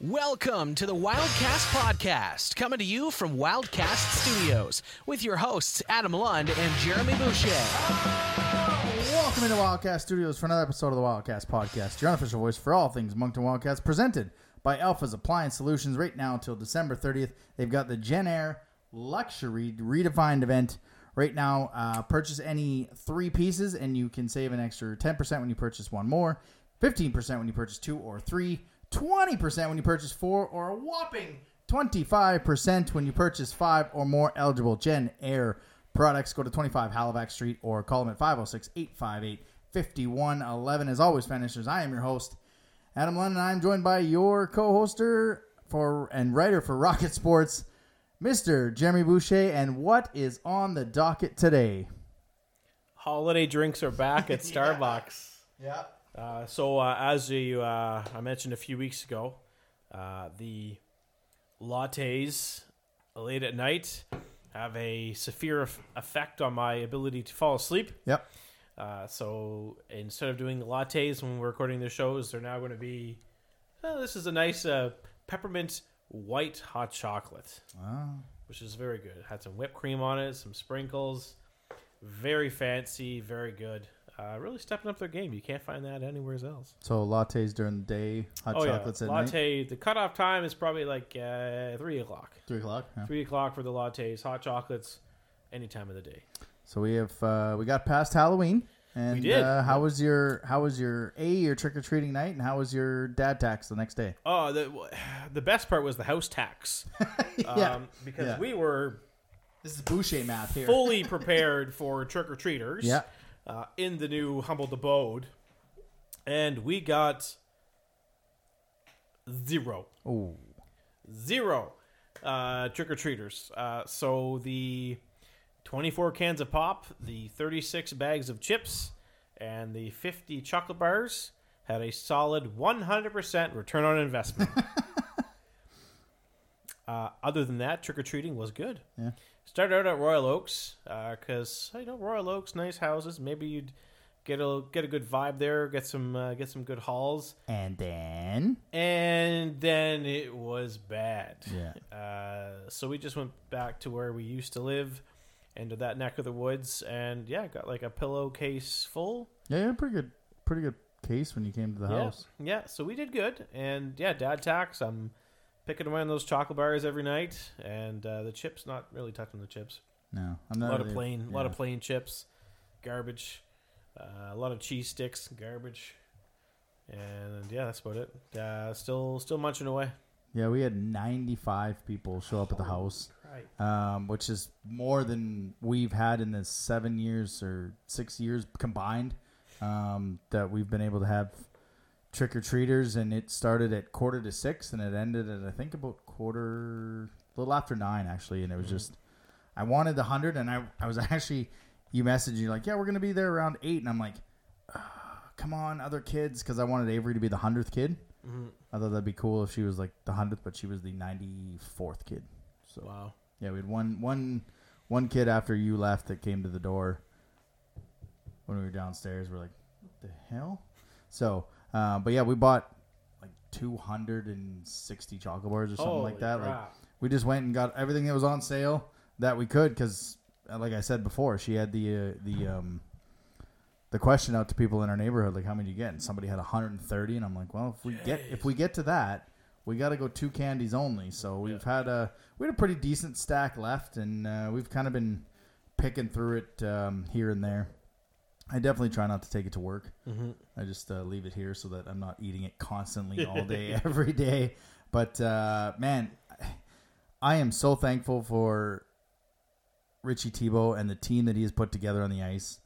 Welcome to the Wildcast Podcast, coming to you from Wildcast Studios with your hosts Adam Lund and Jeremy Boucher. Welcome into Wildcast Studios for another episode of the Wildcast Podcast, your unofficial voice for all things Moncton Wildcats, presented by Alpha's Appliance Solutions. Right now until December 30th, they've got the JennAir Luxury Redefined event. Right now, uh, purchase any three pieces and you can save an extra 10% when you purchase one more, 15% when you purchase two or three, 20% when you purchase four, or a whopping 25% when you purchase five or more eligible Gen Air products. Go to 25 Halifax Street or call them at 506 858 5111. As always, finishers, I am your host, Adam Lund, and I'm joined by your co hoster for and writer for Rocket Sports, Mr. Jeremy Boucher. And what is on the docket today? holiday drinks are back at Starbucks. Yeah. Uh, so uh, as you, uh, I mentioned a few weeks ago, uh, the lattes late at night have a severe eff- effect on my ability to fall asleep. Yep. Uh, so instead of doing lattes when we're recording the shows, they're now going to be. Uh, this is a nice uh, peppermint white hot chocolate, Wow. which is very good. It had some whipped cream on it, some sprinkles. Very fancy, very good. Uh, really stepping up their game. You can't find that anywhere else. So lattes during the day, hot oh chocolates yeah, at night. latte. The cutoff time is probably like uh, three o'clock. Three o'clock. Yeah. Three o'clock for the lattes. Hot chocolates, any time of the day. So we have uh, we got past Halloween. And did. Uh, how was your how was your a your trick or treating night and how was your dad tax the next day? Oh, the the best part was the house tax. Yeah. um, because Yeah. we were This is Boucher math here. fully prepared for trick or treaters. Yeah. Uh, in the new humbled abode, and we got zero. Oh, zero uh, trick or treaters. Uh, so the 24 cans of pop, the 36 bags of chips, and the 50 chocolate bars had a solid 100% return on investment. uh, other than that, trick or treating was good. Yeah. Started out at Royal Oaks because you know Royal Oaks, nice houses. Maybe you'd get a get a good vibe there, get some uh, get some good hauls and then and then it was bad. Yeah. Uh, so we just went back to where we used to live, into that neck of the woods, and yeah, got like a pillowcase full. yeah, a pretty good pretty good case when you came to the yeah, house. yeah. So we did good, and yeah, dad tax. I'm picking away on those chocolate bars every night, and uh, the chips. Not really touching the chips. No, I'm A not lot of really- plain, a lot of plain chips, garbage. Uh, a lot of cheese sticks, garbage, and yeah, that's about it. Uh, still, still munching away. Yeah, we had 95 people show up at the house, um, which is more than we've had in the seven years or six years combined um, that we've been able to have trick or treaters. And it started at quarter to six, and it ended at I think about quarter, a little after nine actually. And it was Mm-hmm. just, I wanted the hundred, and I I was actually, you messaged you like, yeah, we're gonna be there around eight, and I'm like, "Ah, come on, other kids, because I wanted Avery to be the hundredth kid. Mhm. I thought that'd be cool if she was like the hundredth, but she was the ninety fourth kid. So Wow. yeah, we had one one one kid after you left that came to the door when we were downstairs. We're like, what the hell? So, uh, but yeah, we bought like two hundred and sixty chocolate bars or something like Holy that. Like we just went and got everything that was on sale that we could because, like I said before, she had the uh, the um, the question out to people in our neighborhood, like how many do you get? And somebody had 130, and I'm like, well, if we get if we get to that, we got to go two candies only. So we've had a we had a pretty decent stack left, and uh, we've kind of been picking through it um, here and there. I definitely try not to take it to work. Mhm. I just uh, leave it here so that I'm not eating it constantly all day, every day. But uh, man, I am so thankful for Richie Tebow and the team that he has put together on the ice.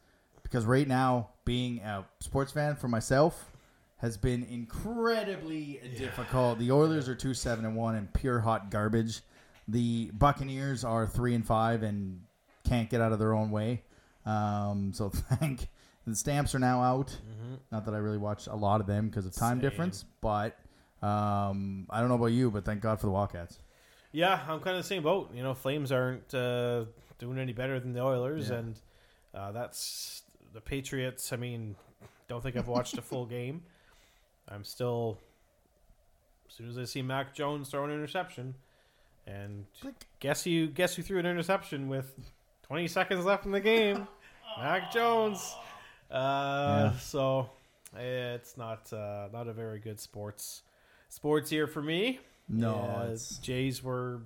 Because right now, being a sports fan for myself has been incredibly difficult. The Oilers are two seven and one and pure hot garbage. The Buccaneers are three and five and can't get out of their own way. Um, so thank the stamps are now out. Not that I really watch a lot of them because of time Same. difference, but um, I don't know about you, but thank God for the Wildcats. Yeah, I'm kind of the same boat. You know, Flames aren't uh, doing any better than the Oilers, Yeah. and uh, that's the Patriots. I mean, don't think I've watched a full game. I'm still as soon as I see Mac Jones throw an interception, and Click. guess who guess who threw an interception with 20 seconds left in the game? Mac Jones. Uh, Yeah. So it's not uh, not a very good sports sports year for me. No, Jays were,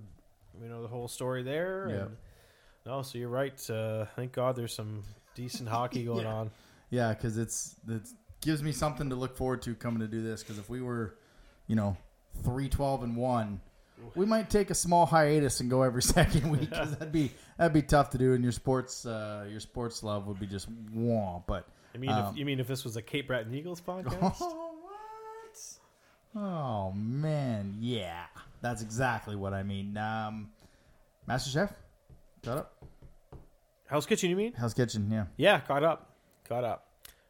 you know, the whole story there. Yeah. And, no, so you're right. Uh, thank God there's some decent hockey going Yeah. on. yeah, because it's it gives me something to look forward to coming to do this. Because if we were, you know, three twelve and one, we might take a small hiatus and go every second week. 'cause that'd be that'd be tough to do, and your sports uh, your sports love would be just wah. But I mean, Um, if, you mean if this was a Cape Breton Eagles podcast? Oh, what? Oh man, yeah, that's exactly what I mean. Um, Master Chef, caught up. Hell's Kitchen, you mean? Hell's Kitchen, yeah. Yeah, caught up, caught up.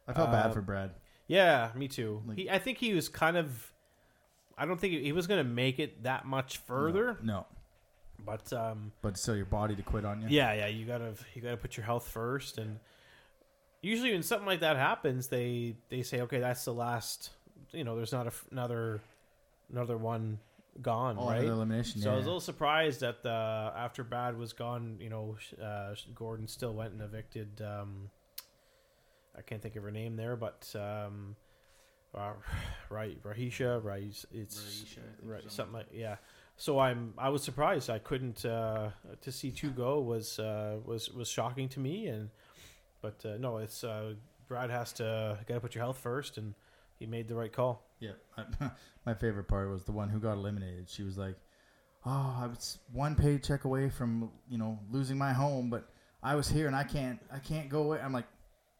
I felt bad Uh, for Brad. Yeah, me too. Like- he, I think he was kind of. I don't think he, he was going to make it that much further, No, but um, but still, your body to quit on you. yeah, yeah, you gotta you gotta put your health first, and usually when something like that happens, they they say, okay, that's the last. You know, there's not a another another one gone, Oh, right? elimination. So I was a little surprised that the after Bad was gone, you know, uh, Gordon still went and evicted. Um, I can't think of her name there, but um, uh, right, Rahisha, right? It's Rahisha, right, something something like yeah. So I'm I was surprised. I couldn't uh, to see two go was uh, was was shocking to me, and but uh, no, it's uh, Brad has to got to put your health first, and he made the right call. Yeah, my favorite part was the one who got eliminated. She was like, "Oh, I was one paycheck away from you know losing my home, but I was here and I can't I can't go away." I'm like,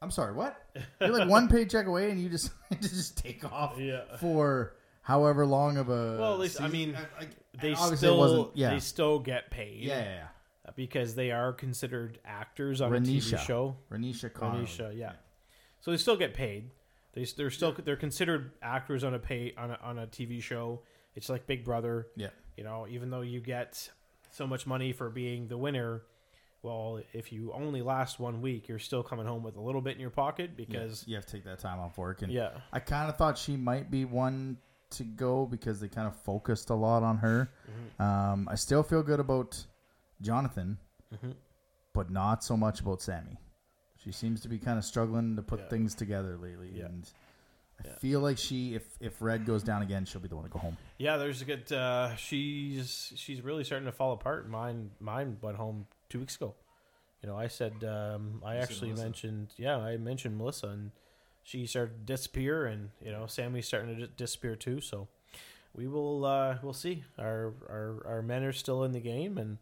"I'm sorry, what? You're like one paycheck away and you just to just take off Yeah. for however long of a Well, at least- I mean, I- I- They still yeah. they still get paid. yeah, yeah, yeah. Because they are considered actors on a Renisha. TV show. Renisha. Renisha, yeah. So they still get paid. They they're still they're considered actors on a pay on a, on a TV show. It's like Big Brother. Yeah. You know, even though you get so much money for being the winner, well, if you only last one week, you're still coming home with a little bit in your pocket Yeah, because you have to take that time off work and yeah, I kind of thought she might be one to go because they kind of focused a lot on her. Mm-hmm. Um, I still feel good about Jonathan, Mhm. but not so much about Sammy. She seems to be kind of struggling to put Yeah. things together lately, Yeah. and I Yeah. feel like she, if if Red goes down again, she'll be the one to go home. yeah. There's a good. Uh, she's she's really starting to fall apart. Mine mine went home two weeks ago. You know, I said um, I You actually Melissa. mentioned yeah, I mentioned Melissa and she started to disappear, and you know Sammy's starting to disappear too. So we will uh, we'll see. Our our our men are still in the game, and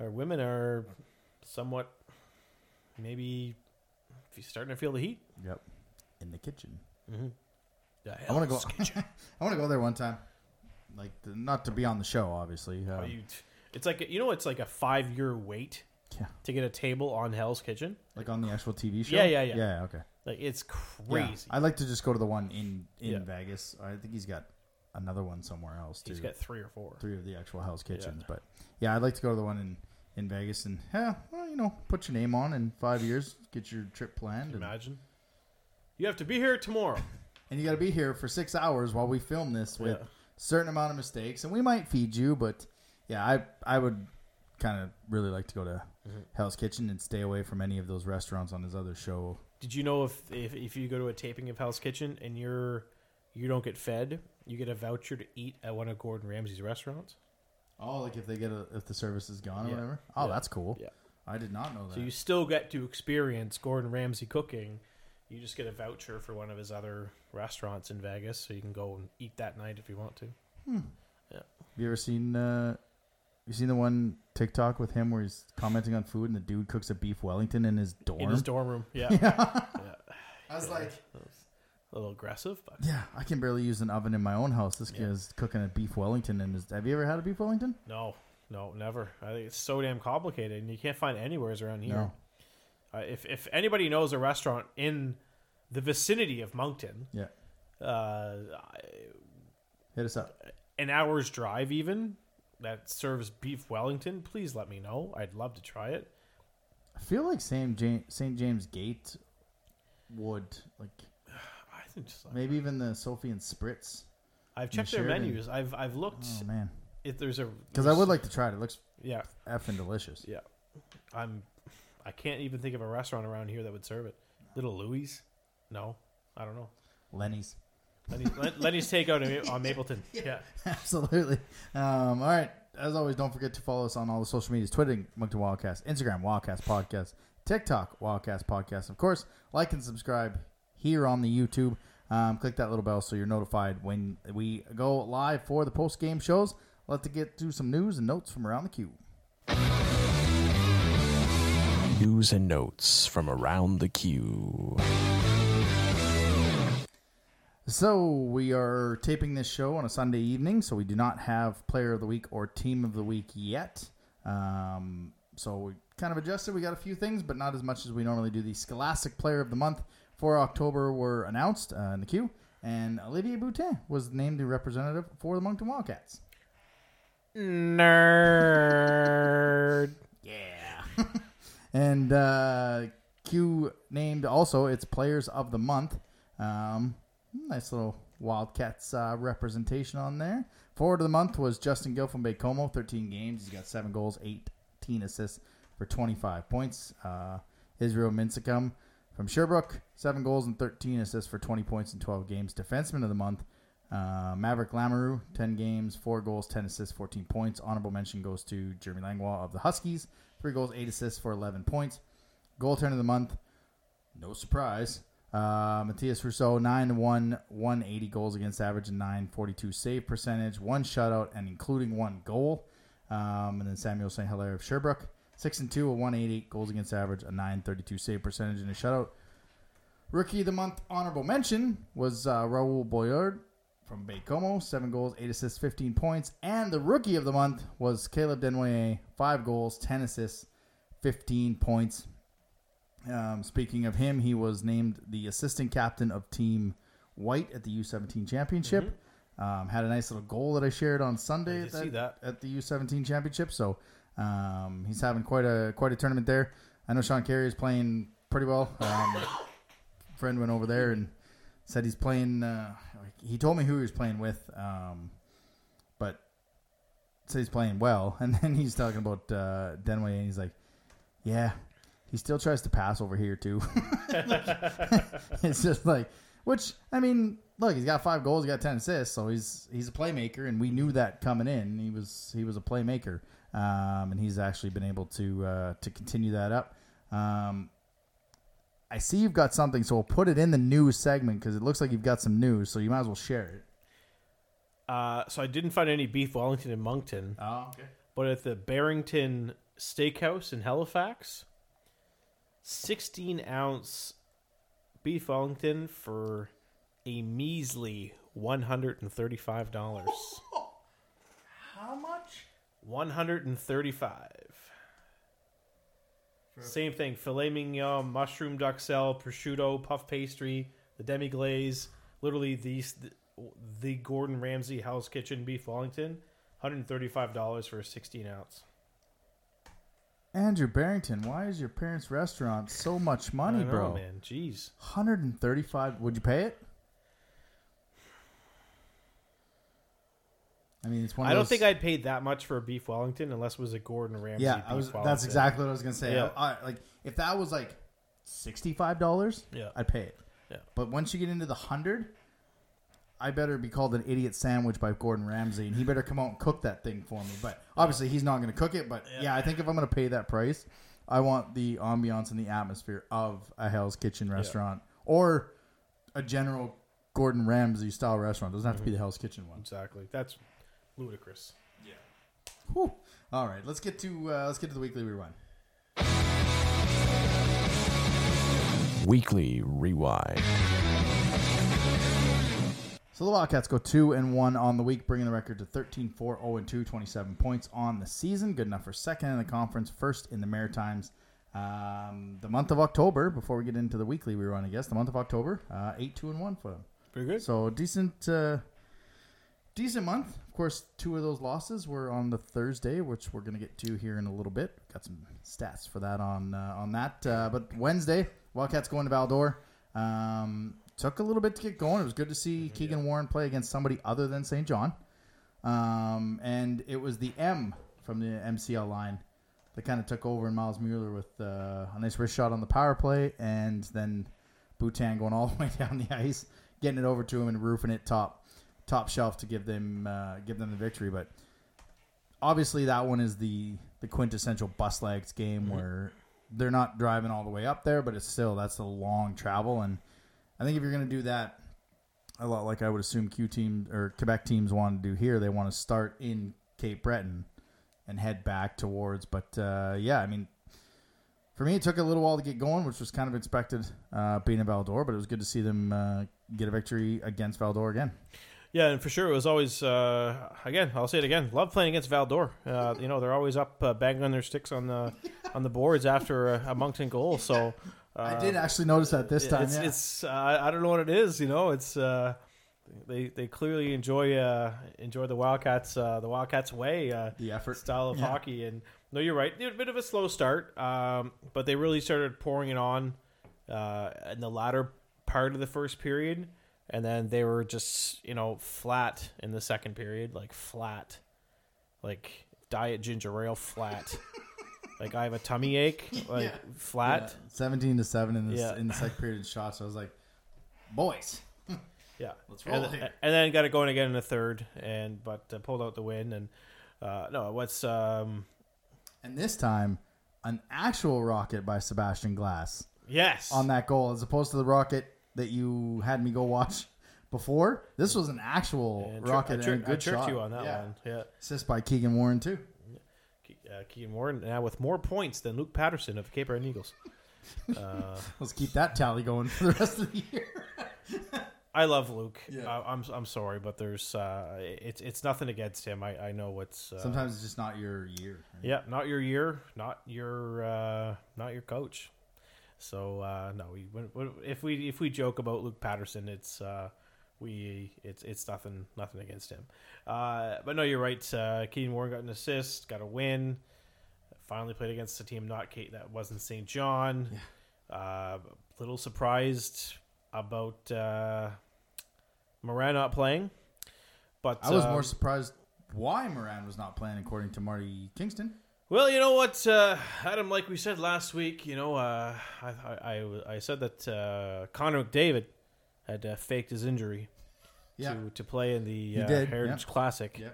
our women are somewhat maybe if you starting to feel the heat. Yep, in the kitchen. Mm-hmm. I want to go. I want to go there one time. Like the, not to be on the show, obviously. Um, Oh, you, it's like you know, it's like a five year wait yeah, to get a table on Hell's Kitchen. like on the actual TV show. Yeah, yeah, yeah. Yeah, okay. Like it's Yeah, crazy. I'd like to just go to the one in in Yeah. Vegas. I think he's got another one somewhere else too. He's got three or four. three of the actual Hell's Kitchens, but yeah, I'd like to go to the one in in Vegas and yeah, well, you know, put your name on in five years, get your trip planned, and, Imagine. You have to be here tomorrow. and you got to be here for six hours while we film this with Yeah. certain amount of mistakes, and we might feed you, but yeah, I I would kind of really like to go to Mm-hmm. Hell's Kitchen and stay away from any of those restaurants on his other show. Did you know if, if if you go to a taping of Hell's Kitchen and you're you don't get fed, you get a voucher to eat at one of Gordon Ramsay's restaurants? Oh, like if they get a, if the service is gone or Yeah. whatever. Oh, Yeah. that's cool. Yeah. I did not know that. So you still get to experience Gordon Ramsay cooking. You just get a voucher for one of his other restaurants in Vegas, so you can go and eat that night if you want to. Have you ever seen uh you seen the one TikTok with him where he's commenting on food and the dude cooks a beef Wellington in his dorm? In his dorm room, yeah. I was like, a little aggressive, but yeah, I can barely use an oven in my own house. This Yeah. guy's cooking a beef Wellington And his Have you ever had a beef Wellington? no, no, never. I think it's so damn complicated, and you can't find anywheres around here. No. Uh, if if anybody knows a restaurant in the vicinity of Moncton, Yeah. uh, Hit us up. an hour's drive even that serves beef Wellington, please let me know. I'd love to try it. I feel like St. James, St. James Gate would like Maybe even the Sophie and Spritz. I've checked their menus. I've I've looked. Oh man, If there's a because I would like to try it. It looks Yeah, effing delicious. yeah. I'm. I can't even think of a restaurant around here that would serve it. Little Louis? No, I don't know. Lenny's. Lenny's, Len- Lenny's Takeout in- on Mapleton. Yeah. Absolutely. Um, all right. As always, don't forget to follow us on all the social medias: Twitter, Moncton Wildcast, Instagram, Wildcast Podcast, TikTok, Wildcast Podcast. Of course, like and subscribe here on the YouTube. Um, click that little bell so you're notified when we go live for the post game shows. Let's get to some news and notes from around the queue. News and notes from around the queue. So we are taping this show on a Sunday evening, so we do not have Player of the Week or Team of the Week yet. Um, so we kind of adjusted. We got a few things, but not as much as we normally do. The Scholastic Player of the Month for October were announced uh, in the queue, and Olivier Boutin was named the representative for the Moncton Wildcats. Nerd. Yeah. and uh, Q named also its Players of the Month. Um, nice little Wildcats uh, representation on there. Forward of the month was Justin Gill from Baie-Comeau, 13 games. He's got seven goals, 18 assists for 25 points. Uh, Israel Mianscum from Sherbrooke, seven goals and 13 assists for 20 points in 12 games. Defenseman of the month, uh, Maverick Lamoureux, 10 games, 4 goals, 10 assists, 14 points. Honorable mention goes to Jeremy Langlois of the Huskies, 3 goals, 8 assists for 11 points. Goaltender of the month, no surprise. Uh, Mathis Rousseau, 9 1, 180 goals against average and 942 save percentage, one shutout, and including one goal. Um, and then Samuel St. Hilaire of Sherbrooke, 6 and 2, a 188 goals against average, a 932 save percentage, and a shutout. Rookie of the month honorable mention was uh, Raoul Boilard from Baie-Comeau, 7 goals, 8 assists, 15 points. And the rookie of the month was Caleb Desnoyers, 5 goals, 10 assists, 15 points. Um, speaking of him, he was named the assistant captain of Team White at the U17 Championship. Um, had a nice little goal that I shared on Sunday I at, see that. at the U17 Championship. So um, he's having quite a quite a tournament there. I know Sean Carey is playing pretty well. Um, friend went over there and said he's playing. Uh, he told me who he was playing with, um, but said he's playing well. And then he's talking about uh, Denway, and he's like, "Yeah, he still tries to pass over here too." it's just like, which I mean, look, he's got five goals, he got ten assists, so he's he's a playmaker, and we knew that coming in. He was he was a playmaker, um, and he's actually been able to uh, to continue that up. Um, I see you've got something, so we'll put it in the news segment because it looks like you've got some news, so you might as well share it. Uh, so I didn't find any beef Wellington in Moncton, Oh, okay. but at the Barrington Steakhouse in Halifax, 16 ounce beef Wellington for a measly $135. How much? 135 Same thing: filet mignon, mushroom duxelle, prosciutto, puff pastry, the demi glaze. Literally, these the, the Gordon Ramsay Hell's Kitchen beef Wellington, hundred thirty five dollars for a sixteen ounce. Andrew Barrington, why is your parents' restaurant so much money, I know, bro? man. Jeez. 135 Would you pay it? I mean, it's one of I don't those- think I'd pay that much for a beef Wellington unless it was a Gordon Ramsay. Yeah, beef I was. Wellington. That's exactly what I was gonna say. Yeah. I, I- like if that was like sixty-five dollars, Yeah. I'd pay it. Yeah. But once you get into the hundred, I better be called an idiot sandwich by Gordon Ramsay, and he better come out and cook that thing for me. But obviously, he's not going to cook it. But yeah. I think if I'm going to pay that price, I want the ambiance and the atmosphere of a Hell's Kitchen restaurant or a general Gordon Ramsay style restaurant. doesn't have to be the Hell's Kitchen one. Exactly. That's ludicrous. Yeah. Whew. All right, let's get to uh, let's get to the weekly rerun. Weekly Rewind. So the Wildcats go 2 and 1 on the week, bringing the record to 13 4 0 and 2, 27 points on the season. Good enough for second in the conference, first in the Maritimes. Um, the month of October, before we get into the weekly rerun, I guess, the month of October, uh, 8 2 and 1 for them. Very good. So decent, uh, decent month. Of course, two of those losses were on the Thursday, which we're going to get to here in a little bit. Got some stats for that on uh, on that. Uh, but Wednesday, Wildcats going to Val-d'Or. Um, took a little bit to get going. It was good to see Keegan Warren play against somebody other than St. John. Um, and it was the M from the MCL line that kind of took over, and Miles Mueller with uh, a nice wrist shot on the power play, and then Boutin going all the way down the ice, getting it over to him and roofing it top top shelf to give them uh, give them the victory. But obviously, that one is the the quintessential bus legs game where they're not driving all the way up there, but it's still that's a long travel, and I think if you're going to do that, a lot like I would assume Q team or Quebec teams want to do here, they want to start in Cape Breton and head back towards. But uh, yeah, I mean, for me, it took a little while to get going, which was kind of expected uh, being in Val-d'Or, but it was good to see them uh, get a victory against Val-d'Or again. Yeah, and for sure, it was always uh, again. I'll say it again. Love playing against Val-d'Or. Uh, you know, they're always up uh, banging on their sticks on the on the boards after a, a Moncton goal. So I did actually notice that this time. it's, yeah. it's uh, I don't know what it is. You know, it's uh, they they clearly enjoy uh, enjoy the Wildcats uh, the Wildcats way uh, the effort. style of Yeah. hockey. And no, you're right. They had a bit of a slow start, um, but they really started pouring it on uh, in the latter part of the first period, and then they were just you know flat in the second period, like flat, like diet ginger ale flat. like I have a tummy ache, like Yeah. flat. Yeah, Seventeen to seven in the Yeah. in the second period of shots. I was like, boys, Yeah, Let's and, roll th- here. and then got it going again in the third, and but uh, pulled out the win. And uh, no, what's um, and this time an actual rocket by Sebastian Glass yes on that goal, as opposed to the rocket that you had me go watch before. This was an actual And tri- rocket I, and tri- a I good tricked shot. you on that yeah. one. Yeah, Assist by Keegan Warren too. Uh, Keegan Warren now with more points than Luke Patterson of Cape Breton Eagles. Uh, Let's keep that tally going for the rest of the year. I love Luke. Yeah. I, I'm I'm sorry, but there's uh, it's it's nothing against him. I I know what's uh, Sometimes it's just not your year. Yeah, not your year, not your uh, not your coach. So uh, no, we if we if we joke about Luke Patterson, it's uh, we it's it's nothing nothing against him. Uh, but no, you're right. Uh, Keaton Warren got an assist, got a win. Finally played against a team not Kate that wasn't St. John. Uh, little surprised about uh, Morin not playing, but I was um, more surprised why Morin was not playing, according to Marty Kingston. Well, you know what, uh, Adam? Like we said last week, you know, uh, I, I, I, I said that uh, Connor McDavid had uh, faked his injury Yeah. to, to play in the He uh, Heritage yeah. Classic, Yeah.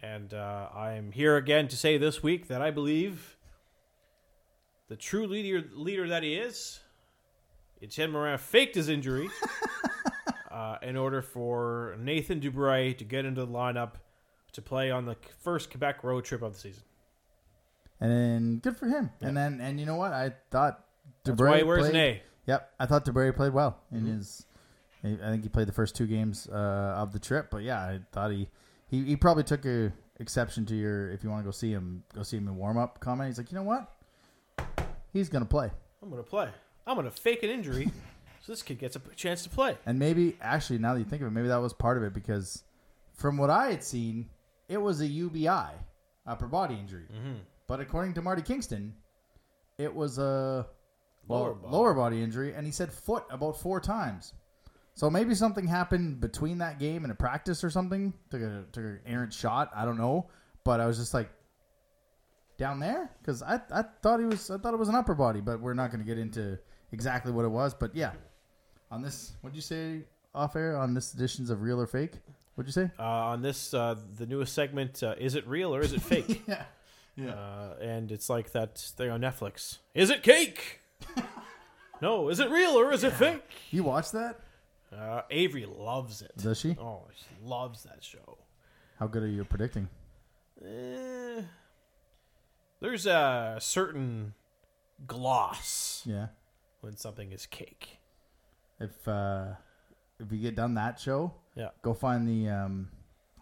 and uh, I'm here again to say this week that I believe the true leader leader that he is, Etienne Morin faked his injury uh, in order for Nathan Dubray to get into the lineup to play on the first Quebec road trip of the season. And then good for him. And then and you know what? I thought That's why he DeBray wears played, an A. Yep, I thought DeBray played well in Mm-hmm. his. I I think he played the first two games uh, of the trip, but yeah, I thought he, he he probably took a exception to your if you want to go see him go see him in warm up comment. He's like, you know what, he's gonna play, I'm gonna play. I'm gonna fake an injury, so this kid gets a chance to play. and maybe actually now that you think of it, maybe that was part of it because from what I had seen, it was a UBI, upper body injury, Mm-hmm. But according to Marty Kingston, it was a Lower body. lower body injury, and he said foot about four times. So maybe something happened between that game and a practice or something. Took a took an errant shot. I don't know, but I was just like down there because I I thought he was I thought it was an upper body, but we're not going to get into exactly what it was. But yeah, on this, what'd you say off air on this editions of Real or Fake? What'd you say? Uh, on this, uh, the newest segment, uh, is it real or is it fake? Yeah, yeah. uh, and it's like that thing on Netflix. Is it cake? no, is it real or is it fake? you watch that? Uh, Avery loves it. Does she? Oh, she loves that show. How good are you at predicting? Eh, there's a certain gloss Yeah. when something is cake. If uh if you get done that show, Yeah. go find the um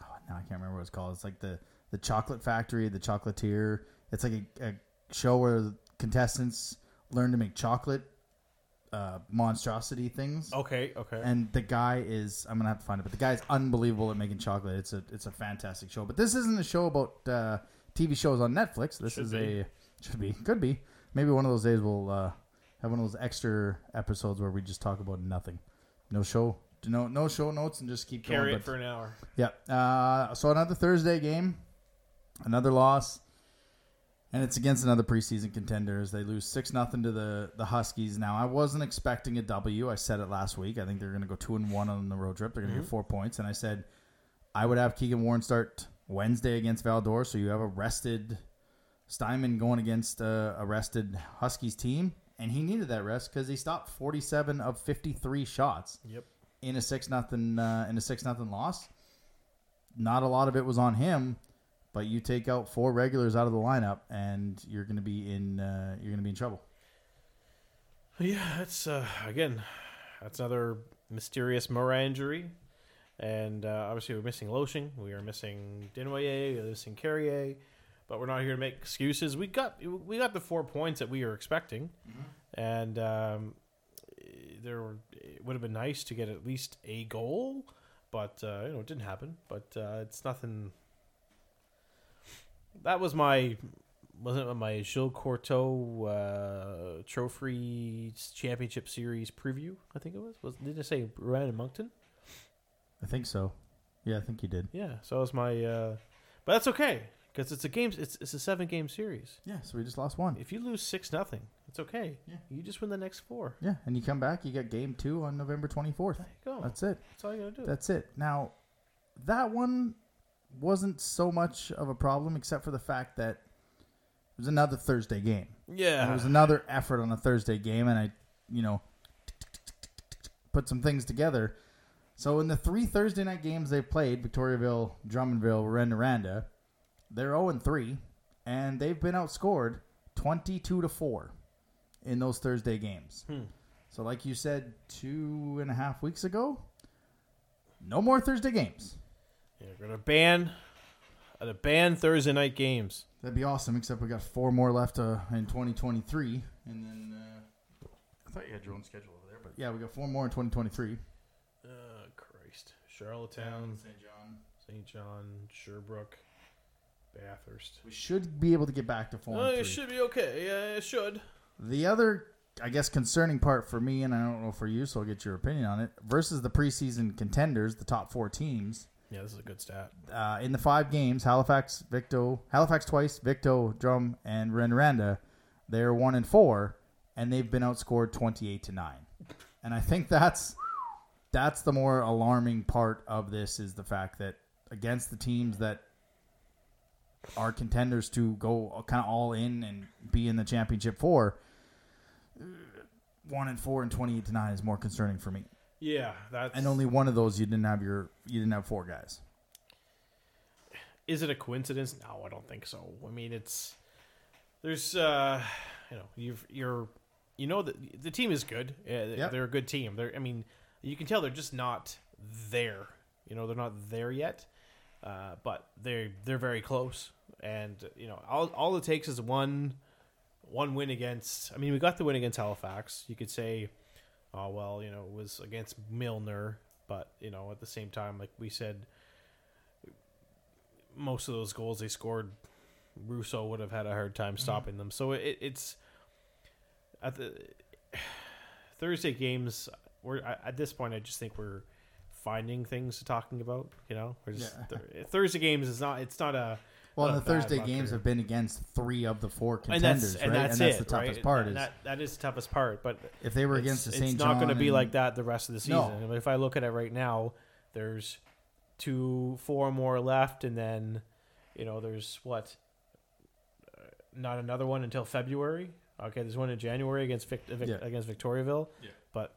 oh, now I can't remember what it's called. It's like the the chocolate factory, the chocolatier. It's like a, a show where contestants learn to make chocolate uh monstrosity things. Okay, okay. And the guy is I'm gonna have to find it, but the guy's unbelievable at making chocolate. It's a it's a fantastic show. But this isn't a show about uh TV shows on Netflix. This Should is be. a should be could be. Maybe one of those days we'll uh have one of those extra episodes where we just talk about nothing. no show, no no show notes, and just keep Carry going. it for an hour. Yeah. Uh, so another Thursday game, another loss, and it's against another preseason contenders. They lose six nothing to the the Huskies. Now I wasn't expecting a W. I said it last week. I think they're going to go two and one on the road trip. They're going to get four points, and I said I would have Keegan Warren start Wednesday against Val-d'Or, so you have a rested Steinman going against a, a rested Huskies team, and he needed that rest because he stopped forty seven of fifty three shots Yep. in a six nothing uh, in a six nothing loss. Not a lot of it was on him, but you take out four regulars out of the lineup, and you're going to be in uh, you're going to be in trouble. Yeah, that's uh, again, that's another mysterious Murrah injury, and uh, obviously we're missing Loshing, we are missing Denwaye, we're missing Carrier, but we're not here to make excuses. We got we got the four points that we were expecting, and um, there were, it would have been nice to get at least a goal, but uh, you know it didn't happen. But uh, it's nothing. That was my wasn't it my Gilles Courteau uh, Trophy Championship Series preview. I think it was. Was did it say Rouyn and Moncton? I think so. Yeah, I think you did. Yeah, so it was my. Uh, but that's okay because it's a game. It's it's a seven game series. Yeah, so we just lost one. If you lose six nothing, it's okay. Yeah. You just win the next four. Yeah, and you come back, you get game two on November twenty fourth. Go. That's it. That's all you gotta do. That's it. Now, that one wasn't so much of a problem, except for the fact that it was another Thursday game. yeah. It was another effort on a Thursday game, and I, you know, put some things together. So in the three Thursday night games they've played, Victoriaville, Drummondville, Rouyn-Noranda, they're 0 and 3, and they've been outscored 22 to 4 in those Thursday games. Hmm. So, like you said two and a half weeks ago, no more Thursday games. Yeah, we're gonna ban. Uh, ban Thursday night games. That'd be awesome, except we got four more left uh, in 2023. And then uh, I thought you had your own schedule over there, but yeah, we got four more in 2023. Oh Christ! Charlottetown, St. John. St. John, Sherbrooke, Bathurst. We should be able to get back to four. And it three. should be okay. Yeah, it should. The other, I guess, concerning part for me, and I don't know for you, so I'll get your opinion on it. Versus the preseason contenders, the top four teams Yeah, this is a good stat. uh, in the five games: Halifax, Victo, Halifax twice, Victo, Drum, and Rouyn-Noranda. They're one and four, and they've been outscored twenty-eight to nine. And I think that's that's the more alarming part of this is the fact that against the teams that are contenders to go kind of all in and be in the championship four, one and four and twenty-eight to nine is more concerning for me. Yeah, that's. And only one of those you didn't have your you didn't have four guys. Is it a coincidence? No, I don't think so. I mean, it's there's uh, you know, you've you're you know that the team is good. Yeah, They're a good team. They're I mean, you can tell they're just not there. You know, they're not there yet. Uh, but they they're very close, and you know, all all it takes is one one win against. I mean, we got the win against Halifax. You could say, oh well, you know, it was against Milner, but you know, at the same time, like we said, most of those goals they scored, Russo would have had a hard time mm-hmm. stopping them. So it, it's at the Thursday games. We're at at this point. I just think we're finding things to talking about. You know, we're just, Yeah. Th- Thursday games is not. It's not a Well, and the Thursday games or- have been against three of the four and contenders, that's and right? that's, and that's it, the toughest right? part. And Is that that is the toughest part. But if they were against it's, the St. it's John, not going to be like that the rest of the season. No. If I look at it right now, there's two, four more left, and then you know there's what, uh, not another one until February. Okay, there's one in January against Vic, Vic, Yeah. against Victoriaville. Yeah. But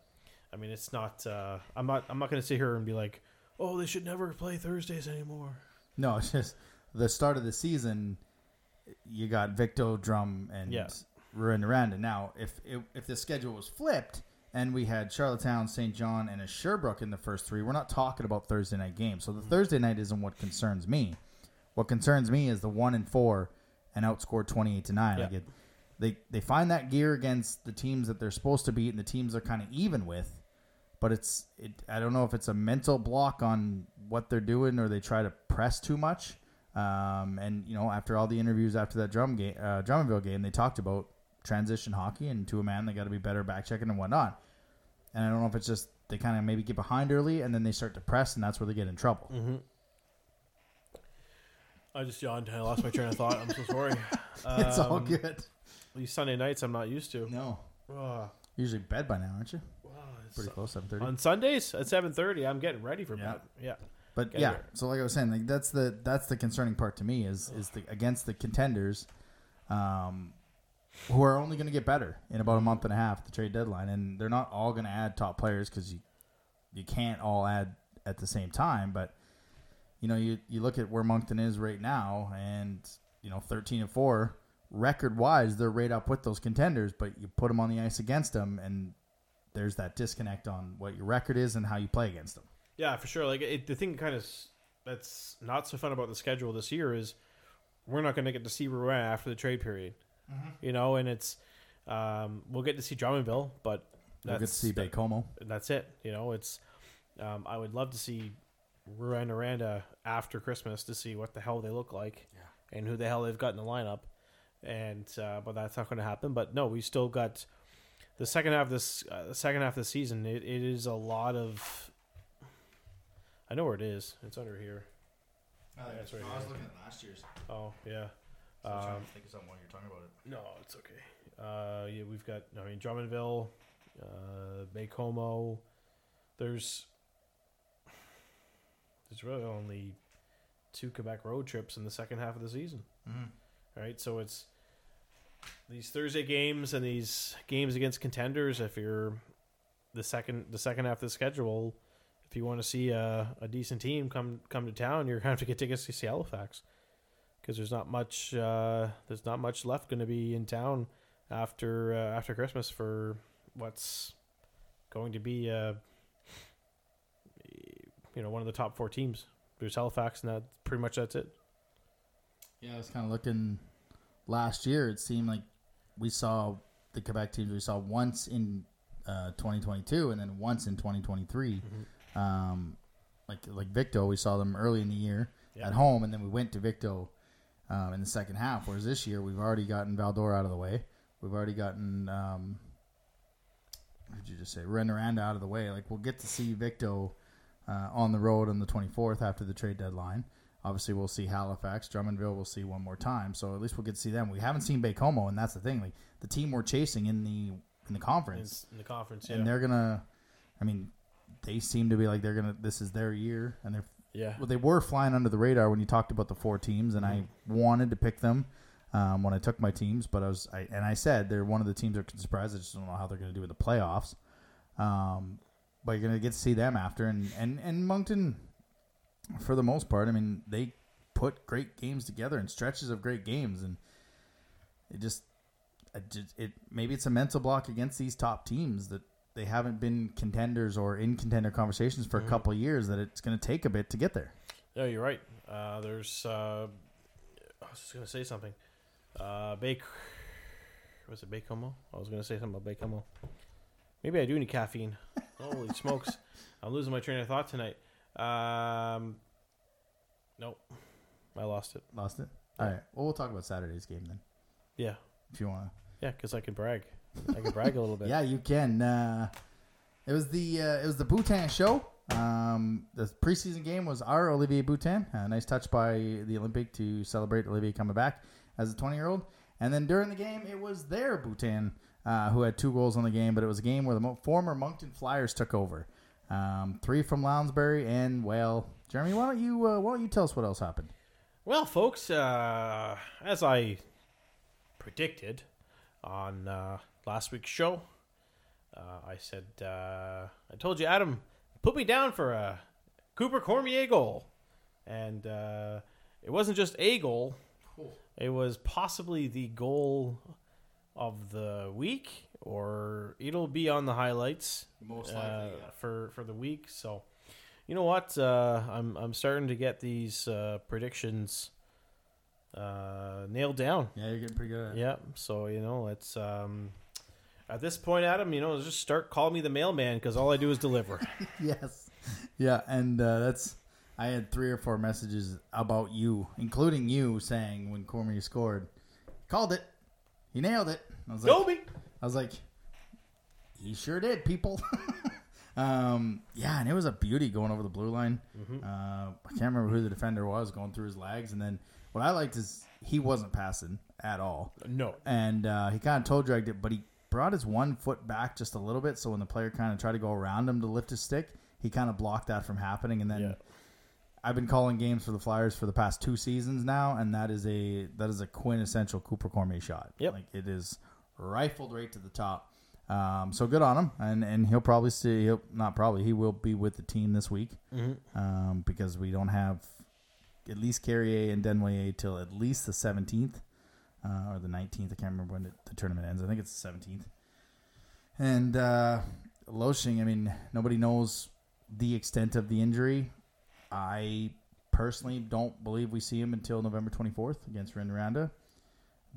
I mean, it's not. Uh, I'm not. I'm not going to sit here and be like, oh, they should never play Thursdays anymore. No, it's just the start of the season. You got Victo, Drum, and Yeah. Miranda. Now, if, if if the schedule was flipped and we had Charlottetown, St. John, and a Sherbrooke in the first three, we're not talking about Thursday night games. So the Mm-hmm. Thursday night isn't what concerns me. What concerns me is the one and four and outscored twenty eight to nine. Yeah. Like it, they they find that gear against the teams that they're supposed to beat and the teams they're kind of even with. But it's it. I don't know if it's a mental block on what they're doing or they try to press too much. Um, and you know, after all the interviews after that drum game, uh, Drummondville game, they talked about transition hockey and to a man they got to be better back checking and whatnot. And I don't know if it's just they kind of maybe get behind early, and then they start to press, and that's where they get in trouble. Mm-hmm. I just yawned. I lost my train of thought. I'm so sorry. It's all Um, good. These Sunday nights, I'm not used to. No, Ugh. usually bed by now, aren't you? Wow, it's Pretty close, seven thirty. On Sundays at 7:30, I'm getting ready for Yeah. bed. Yeah. But yeah, so like I was saying, like that's the that's the concerning part to me is is the against the contenders, um, who are only going to get better in about a month and a half the trade deadline, and they're not all going to add top players because you you can't all add at the same time. But you know, you you look at where Moncton is right now, and you know, thirteen and four record wise, they're right up with those contenders. But you put them on the ice against them, and there's that disconnect on what your record is and how you play against them. Yeah, for sure. Like it, the thing, kind of that's not so fun about the schedule this year is we're not going to get to see Rouyn after the trade period. You know, and it's um, we'll get to see Drummondville, but We'll get to that's see Baie-Comeau. that's it. You know, it's um, I would love to see Rouyn-Noranda after Christmas to see what the hell they look like and who the hell they've got in the lineup. And uh, but that's not going to happen. But no, we still got the second half of this uh, the second half of the season. It, it is a lot of. I know where it is. It's under here. that's right I was here. looking at last year's. Oh yeah. I was trying Um, to think of something while you're talking about it. No, it's okay. Uh, yeah, we've got. I mean, Drummondville, uh, Baie-Comeau. There's. There's really only two Quebec road trips in the second half of the season. Mm-hmm. Right, so it's these Thursday games and these games against contenders. If you're the second, the second half of the schedule, if you want to see a, a decent team come come to town, you're gonna have to get tickets to see Halifax because there's not much uh, there's not much left going to be in town after uh, after Christmas for what's going to be uh, you know one of the top four teams. There's Halifax, and that pretty much that's it. Yeah, I was kind of looking last year. It seemed like we saw the Quebec teams we saw once in uh, 2022 and then once in 2023. Um, like like Victo, we saw them early in the year Yeah. at home, and then we went to Victo um, in the second half. Whereas this year, we've already gotten Val-d'Or out of the way. We've already gotten um, what did you just say? Rouyn-Noranda out of the way. Like we'll get to see Victo uh, on the road on the 24th after the trade deadline. Obviously, we'll see Halifax, Drummondville. We'll see one more time, so at least we'll get to see them. We haven't seen Baie-Comeau, and that's the thing. Like the team we're chasing in the in the conference, in, in the conference. Yeah, and they're gonna. I mean, they seem to be like they're gonna. This is their year, and they're yeah. well, they were flying under the radar when you talked about the four teams, and I wanted to pick them um, when I took my teams, but I was I, and I said they're one of the teams that can surprise. I just don't know how they're going to do with the playoffs. Um, but you're going to get to see them after, and and and Moncton, for the most part, I mean they put great games together and stretches of great games, and it just it, just- it maybe it's a mental block against these top teams that they haven't been contenders or in contender conversations for a couple years that it's going to take a bit to get there. Yeah, you're right. Uh, there's. Uh, I was just gonna say something. Uh, Bake. Was it Baie-Comeau? I was gonna say something about Baie-Comeau. Maybe I do need caffeine. Holy smokes! I'm losing my train of thought tonight. Um, nope, I lost it. Lost it. All right. Well, we'll talk about Saturday's game then, Yeah, if you want to. yeah, because I can brag. I can brag a little bit. Yeah, you can. Uh, it was the uh, it was the Boutin show. Um, the preseason game was our Olivier Boutin. A nice touch by the Olympic to celebrate Olivier coming back as a 20 year old. And then during the game, it was their Bhutan uh, who had two goals on the game, but it was a game where the mo- former Moncton Flyers took over. Um, three from Lounsbury, and well, Jeremy, why don't you uh, why don't you tell us what else happened? Well, folks, uh, as I predicted on uh, last week's show, uh, I said uh, I told you, Adam, put me down for a Cooper Cormier goal, and uh, it wasn't just a goal; it was possibly the goal of the week, or it'll be on the highlights Most uh, for for the week. So, you know what? Uh, I'm I'm starting to get these uh, predictions uh, nailed down. Yeah, you're getting pretty good at it. Yeah. So you know, it's um, at this point, Adam. You know, just start calling me the mailman because all I do is deliver. yes. Yeah, and uh, that's I had three or four messages about you, including you saying when Cormier scored, called it, he nailed it. I was like, Gobi. I was like, he sure did, people. Um, yeah, and it was a beauty going over the blue line. Mm-hmm. Uh, I can't remember who the defender was going through his legs, and then what I liked is he wasn't passing at all, No. and uh, he kind of toe dragged it, but he brought his one foot back just a little bit, so when the player kind of tried to go around him to lift his stick, he kind of blocked that from happening, and then. Yeah. I've been calling games for the Flyers for the past two seasons now, and that is a that is a quintessential Cooper Cormier shot. Yep. like it is rifled right to the top. Um, so good on him, and and he'll probably see. He'll not probably he will be with the team this week um, because we don't have at least Carrier and Denway till at least the seventeenth uh, or the nineteenth. I can't remember when the, the tournament ends. I think it's the seventeenth. And uh, Loshing, I mean, nobody knows the extent of the injury. I personally don't believe we see him until November 24th against Rouyn-Noranda.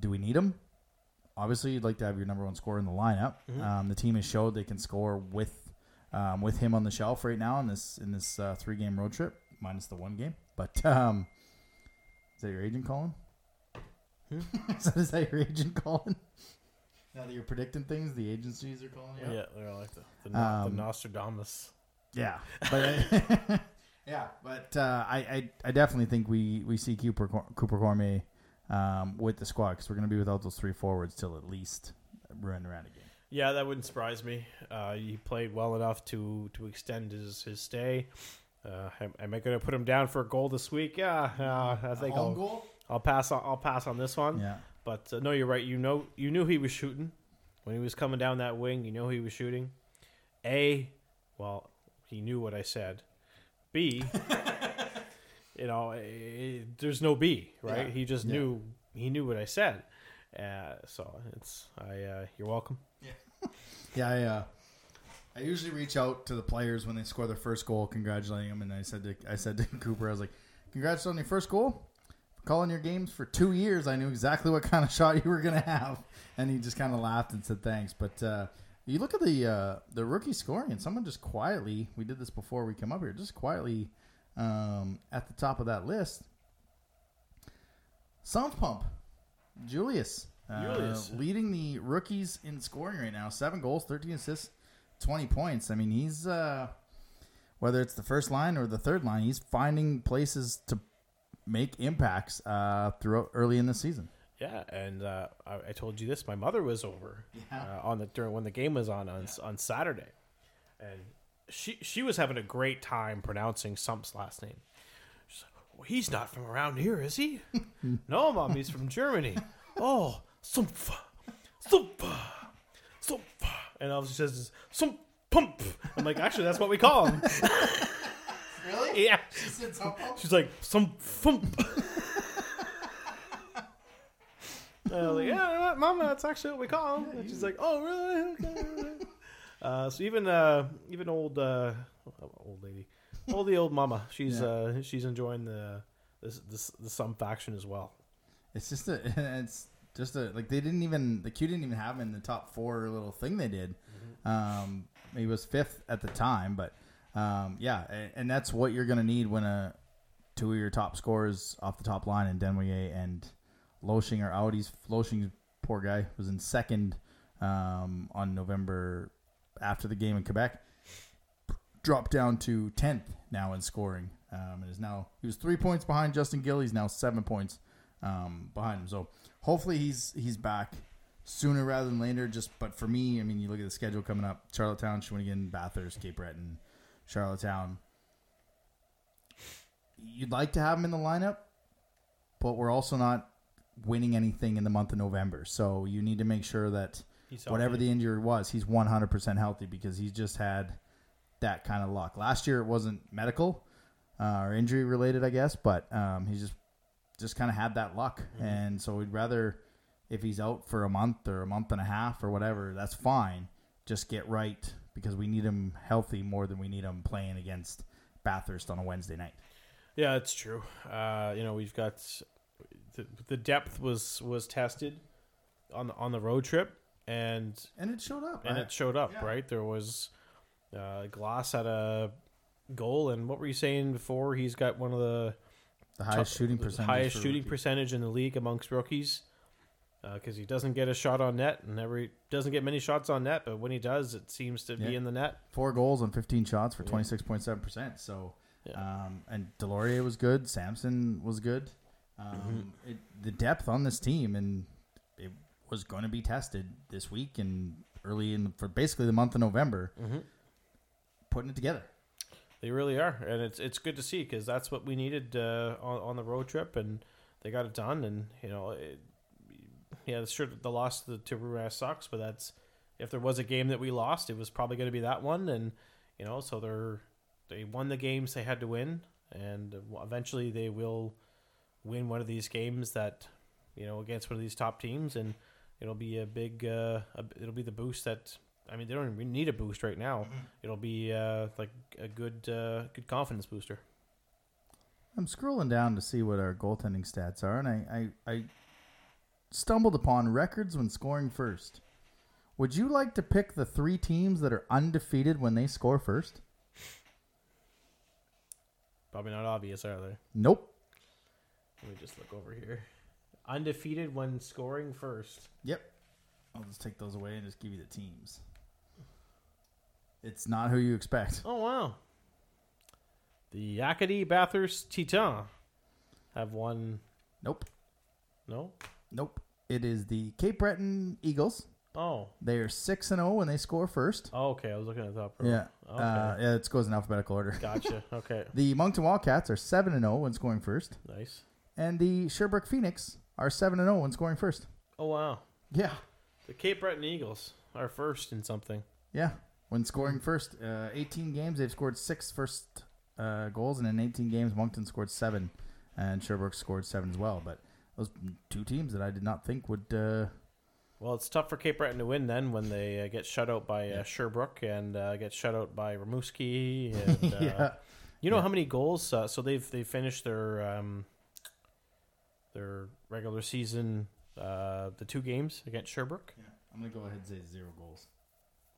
Do we need him? Obviously, you'd like to have your number one scorer in the lineup. Um, the team has showed they can score with um, with him on the shelf right now in this in this uh, three game road trip, minus the one game. But um, is that your agent calling? is, that your agent calling? Now that you're predicting things, the agencies are calling you. out? Yeah, they're like the, the, Um, the Nostradamus. Yeah, but I, yeah, but uh, I, I I definitely think we we see Cooper Cor- Cooper Cormier um, with the squad because we're going to be without those three forwards till at least we run around again. Yeah, that wouldn't surprise me. Uh, he played well enough to to extend his his stay. Uh, am, am I going to put him down for a goal this week? Yeah, uh, I think I'll, goal. I'll pass on. I'll pass on this one. Yeah, But uh, no, you're right. You know, you knew he was shooting when he was coming down that wing. You know he was shooting. A, well, he knew what I said. B, you know, eh, there's no B, right? Yeah. He just Yeah. knew he knew what I said. Uh, so it's I. Uh, you're welcome. yeah. I, uh, I usually reach out to the players when they score their first goal, congratulating them, and I said to I said to Cooper, I was like, "Congrats on your first goal." Calling your games for two years, I knew exactly what kind of shot you were going to have, and he just kind of laughed and said thanks. But uh, you look at the uh, the rookie scoring, and someone just quietly, we did this before we came up here, just quietly um, at the top of that list. Sound Pump, Julius, uh, Julius. leading the rookies in scoring right now. Seven goals, thirteen assists, twenty points. I mean, he's uh, whether it's the first line or the third line, he's finding places to make impacts uh, throughout early in the season. Yeah, and uh, I, I told you this. My mother was over Yeah. uh, on the during when the game was on on, on Saturday, and she she was having a great time pronouncing Sumpf's last name. She's like, well, he's not from around here, is he? no, mom, he's from Germany. oh, Sumpf, Sumpf, Sumpf, and all she says is Sump Pump. I'm like, actually, that's what we call him. Really? yeah. She's like, some thump. I was like, yeah, you know what, Mama, that's actually what we call him. And she's like, oh, really? Okay. okay." uh, so even uh, even old uh, old lady, old the old Mama, she's Yeah. uh, she's enjoying the this this the some faction as well. It's just a, it's just a like they didn't even the Q didn't even have him in the top four little thing they did. Um, he was fifth at the time, but um, yeah, and, and that's what you're gonna need when a two of your top scorers off the top line and Denwier and Loshing are out. He's poor guy, was in second um, on November after the game in Quebec. Dropped down to tenth now in scoring, um, and is now he was three points behind Justin Gill. He's now seven points um, behind him. So hopefully he's he's back sooner rather than later. Just but for me, I mean, you look at the schedule coming up: Charlottetown, Shawinigan, Bathurst, Cape Breton, Charlottetown. You'd like to have him in the lineup, but we're also not winning anything in the month of November. So you need to make sure that whatever the injury was, he's 100% healthy because he's just had that kind of luck. Last year it wasn't medical uh, or injury related, I guess, but um, he's just just kind of had that luck, and so we'd rather if he's out for a month or a month and a half or whatever, that's fine. Just get right because we need him healthy more than we need him playing against Bathurst on a Wednesday night. Yeah, it's true. Uh, you know, we've got the, the depth was was tested on the, on the road trip, and And it showed up. and right? it showed up. Yeah. Right, there was uh, Glass had a goal, and what were you saying before? He's got one of the the highest top- shooting percentage. highest shooting rookies. percentage in the league amongst rookies. Because he doesn't get a shot on net and every doesn't get many shots on net, but when he does, it seems to be in the net. Four goals on 15 shots for Yeah. 26.7%. So, Yeah. um, and Delorier was good. Samson was good. Um, Mm-hmm. it, the depth on this team, and it was going to be tested this week and early in for basically the month of November, Mm-hmm. putting it together. They really are, and it's it's good to see because that's what we needed uh, on on the road trip, and they got it done. And you know, it, yeah, sure the loss to to Ruras sucks, but that's if there was a game that we lost, it was probably going to be that one. And you know, so they're they won the games they had to win, and eventually they will win one of these games that you know against one of these top teams, and it'll be a big uh, a, it'll be the boost that. I mean, they don't even need a boost right now. It'll be uh, like a good, uh, good confidence booster. I'm scrolling down to see what our goaltending stats are, and I, I, I stumbled upon records when scoring first. Would you like to pick the three teams that are undefeated when they score first? Probably not obvious, are they? Nope. Let me just look over here. Undefeated when scoring first. Yep. I'll just take those away and just give you the teams. It's not who you expect. Oh wow. The Acadie Bathurst Titan have won. Nope. No. Nope. It is the Cape Breton Eagles. Oh. They are six and zero when they score first. oh. Okay, I was looking at the top row. Yeah. Okay. Uh, yeah. It goes in alphabetical order. Gotcha. Okay. The Moncton Wildcats are seven and zero when scoring first, nice. and the Sherbrooke Phoenix are seven and zero when scoring first. Oh wow. Yeah. The Cape Breton Eagles are first in something. Yeah. When scoring first, uh, 18 games, they've scored six first uh, goals, and in 18 games, Moncton scored seven, and Sherbrooke scored seven as well. But those two teams that I did not think would. Uh, Well, it's tough for Cape Breton to win then when they uh, get shut out by uh, Sherbrooke and uh, get shut out by Rimouski. And, uh, yeah. You know Yeah. how many goals? Uh, so they've they finished their um, their regular season uh, the two games against Sherbrooke yeah. I'm gonna go ahead and say zero goals,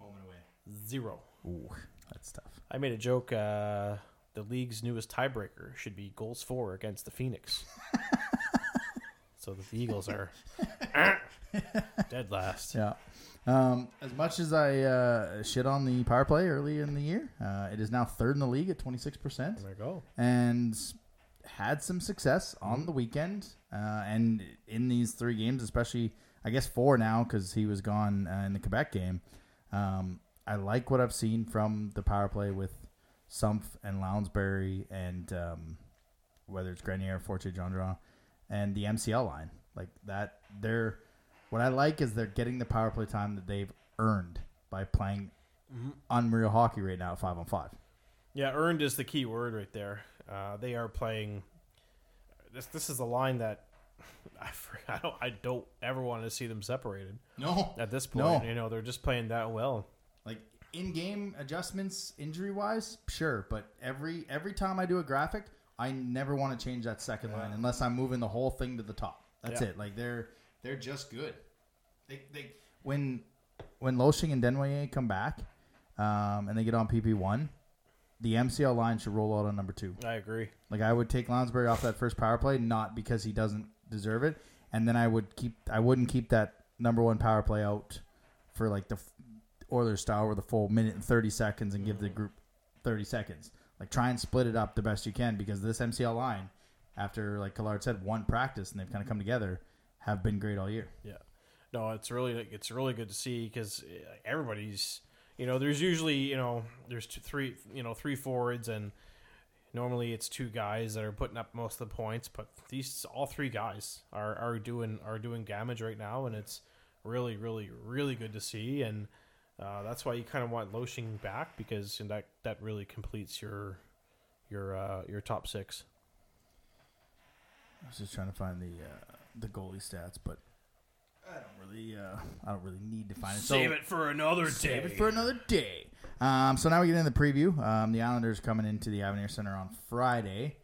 home and away. zero. Ooh, that's tough. I made a joke. Uh, the league's newest tiebreaker should be goals for against the Phoenix. so the Eagles are dead last. Yeah. Um, as much as I uh, shit on the power play early in the year, uh, it is now third in the league at 26%. There you go. and had some success on the weekend uh, and in these three games, especially I guess four now because he was gone uh, in the Quebec game. Um, I like what I've seen from the power play with Sumpf and Lounsbury and um, whether it's Grenier, or Forte, and the MCL line like that. They're what I like is they're getting the power play time that they've earned by playing on unreal hockey right now at five on five. Yeah, earned is the key word right there. Uh, they are playing. This this is a line that I, I don't I don't ever want to see them separated No, at this point. No. You know they're just playing that well. Like in-game adjustments, injury-wise, sure. But every every time I do a graphic, I never want to change that second line unless I'm moving the whole thing to the top. That's Yeah. it. Like they're they're just good. They, they when when Loshing and Denwaye come back, um, and they get on PP one, the MCL line should roll out on number two. I agree. Like I would take Lounsbury off that first power play, not because he doesn't deserve it, and then I would keep I wouldn't keep that number one power play out for like the Oilers style with the full minute and thirty seconds and give the group thirty seconds. Like try and split it up the best you can because this MCL line, after like Collard said, one practice and they've kind of come together, have been great all year. Yeah. No, it's really it's really good to see because eh, everybody's you know there's usually you know there's two, three you know three forwards and normally it's two guys that are putting up most of the points, but these all three guys are, are doing are doing damage right now, and it's really really really good to see, and uh, that's why you kind of want Loshing back because that that really completes your your uh, your top six. I was just trying to find the uh, the goalie stats, but I don't really uh, I don't really need to find it. So- it for another day. Save it for another day. Um, so now we get into the preview. Um, the Islanders coming into the Avenir Center on Friday,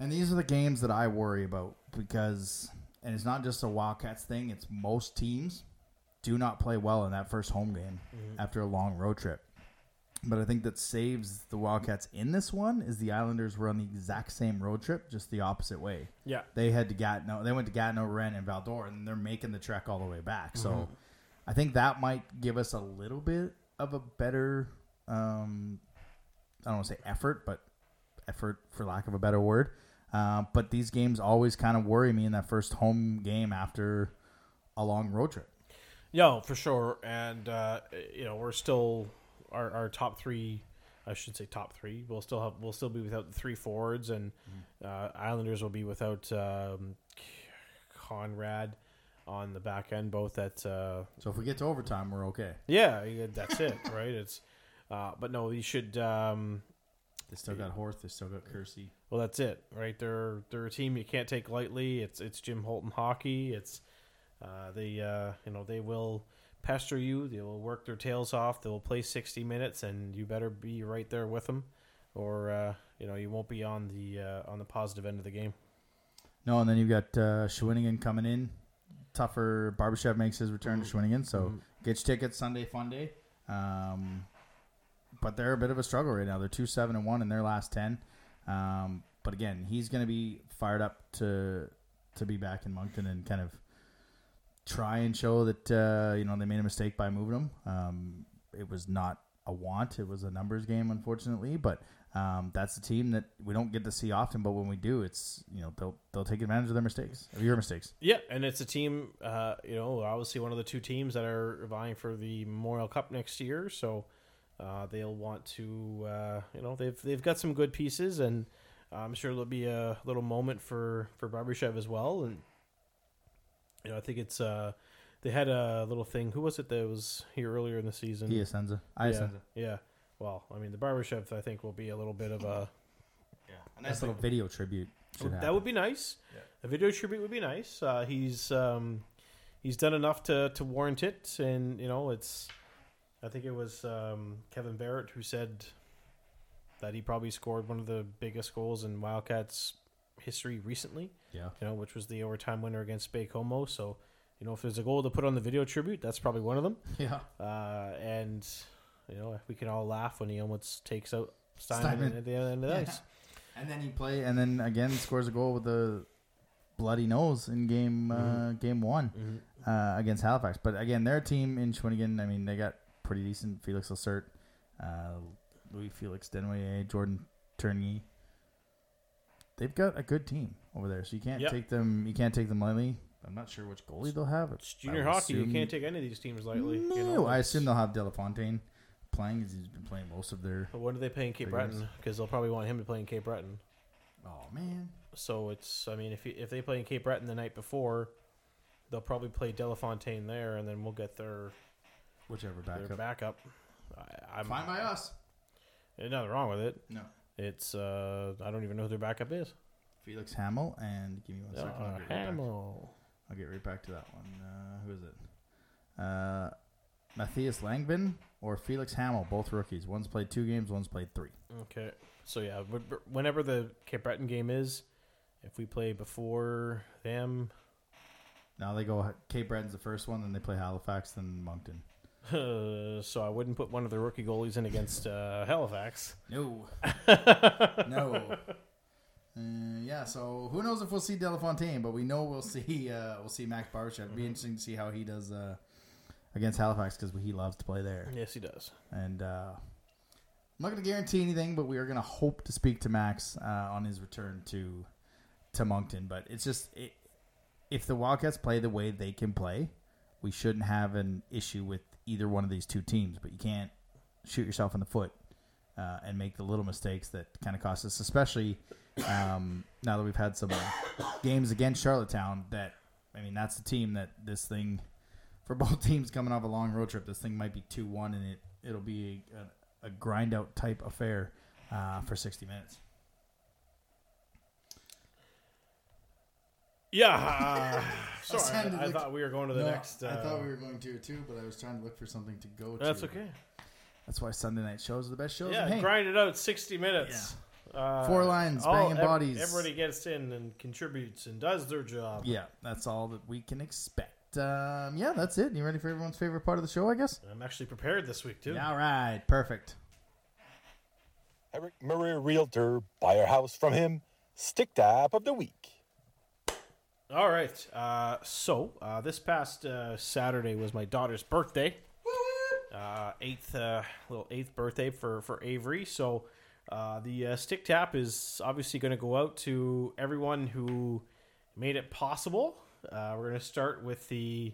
and these are the games that I worry about because, and it's not just a Wildcats thing. It's most teams do not play well in that first home game after a long road trip. But I think that saves the Wildcats in this one is the Islanders were on the exact same road trip, just the opposite way. Yeah. They had to Gatineau. They went to Gatineau, Rouyn, and Val-d'Or, and they're making the trek all the way back. So Mm-hmm. I think that might give us a little bit of a better, um, I don't want to say effort, but effort for lack of a better word. Uh, but these games always kind of worry me in that first home game after a long road trip. Yeah, for sure. And uh, you know, we're still our, our top three. I should say top three. We'll still have. We'll still be without the three forwards, and uh, Islanders will be without um, Conrad on the back end. Both at uh, So if we get to overtime, we're okay. yeah, yeah, that's it, right? It's uh, but no, you should. Um, They still got Horth. They still got Kersey. well, that's it, right? They're they're a team you can't take lightly. It's it's Jim Hulton hockey. It's uh, they uh, you know they will pester you. They will work their tails off. They will play sixty minutes, and you better be right there with them, or uh, you know you won't be on the uh, on the positive end of the game. No, and then you've got uh, Shawinigan coming in. Tougher. Barbashev makes his return to Shawinigan, so Mhm. get your tickets Sunday Fun Day. Um, but they're a bit of a struggle right now. They're two seven and one in their last ten. Um, but again, he's going to be fired up to to be back in Moncton and kind of try and show that uh, you know they made a mistake by moving him. Um, it was not a want; it was a numbers game, unfortunately. But um, that's a team that we don't get to see often. But when we do, it's you know they'll they'll take advantage of their mistakes, of your mistakes. Yeah, and it's a team, uh, you know, obviously one of the two teams that are vying for the Memorial Cup next year. So uh, they'll want to, uh, you know, they've they've got some good pieces, and I'm sure there'll be a little moment for for Barbashev as well. And you know, I think it's uh, they had a little thing. Who was it that was here earlier in the season? He Senza, yeah, yeah. Well, I mean, the Barbashev I think will be a little bit of a Yeah, a nice little video tribute. Should that happen. would be nice. Yeah. A video tribute would be nice. Uh, he's um, he's done enough to, to warrant it, and you know it's. I think it was um, Kevin Barrett who said that he probably scored one of the biggest goals in Wildcats history recently. Yeah. You know, which was the overtime winner against Baie-Comeau. So, you know, if there's a goal to put on the video tribute, that's probably one of them. Yeah. Uh, and you know, we can all laugh when he almost takes out Steinman, Steinman. at the end of the Yeah. ice. And then he play, and then again scores a goal with a bloody nose in game uh, Mhm. game one Mhm. uh, against Halifax. But again, their team in Shawinigan, I mean, they got pretty decent. Felix Lacerte, uh, Louis Felix Denway, Jordan Tourigny. They've got a good team over there, so you can't Yep. take them. You can't take them lightly. I'm not sure which goalie they'll have. It's junior hockey. You can't take any of these teams lightly. No, you know, I assume they'll have Delafontaine playing. 'cause He's been playing most of their. But when do they play in Cape Figures. Breton? Because they'll probably want him to play in Cape Breton. Oh man, So it's, I mean, if he, if they play in Cape Breton the night before, they'll probably play Delafontaine there, and then we'll get their whichever their backup. backup. I, I'm Fine by us. There's nothing wrong with it. No. It's uh, I don't even know who their backup is. Felix Hamill and give me one second. I'll, get right back, Hamill. I'll get right back to that one. Uh, who is it? Uh, Matthias Langvin or Felix Hamill, both rookies. One's played two games, one's played three. Okay. So yeah, wh- wh- whenever the Cape Breton game is, if we play before them, Now they go. Cape Breton's the first one, then they play Halifax, then Moncton. so I wouldn't put one of the rookie goalies in against uh, Halifax. No, no. Uh, yeah, so who knows if we'll see Delafontaine, but we know we'll see uh, we'll see Max Barbashev. It'd be interesting to see how he does uh, against Halifax because he loves to play there. Yes, he does. And uh, I'm not going to guarantee anything, but we are going to hope to speak to Max uh, on his return to to Moncton. But it's just it, if the Wildcats play the way they can play, we shouldn't have an issue with either one of these two teams. But you can't shoot yourself in the foot uh, and make the little mistakes that kind of cost us, especially um, now that we've had some games against Charlottetown. That I mean, that's the team that this thing for both teams coming off a long road trip. This thing might be two one, and it it'll be a, a, grind out type affair uh, for sixty minutes. Yeah. Uh, sorry, I, I look- thought we were going to the No, next. Uh, I thought we were going to too, but I was trying to look for something to go to. That's okay. That's why Sunday night shows are the best shows. Yeah, in Hank. grind it out sixty minutes. Uh, Four lines, banging bodies. Everybody gets in and contributes and does their job. Yeah, that's all that we can expect. Um, yeah, that's it. You ready for everyone's favorite part of the show? I guess. I'm actually prepared this week too. Yeah, all right, perfect. Eric Murray Realtor, buy our house from him. Stick tap of the week. All right. Uh, so uh, this past uh, Saturday was my daughter's birthday. Uh, eighth uh, little eighth birthday for for Avery. So uh, the uh, stick tap is obviously going to go out to everyone who made it possible. Uh, we're going to start with the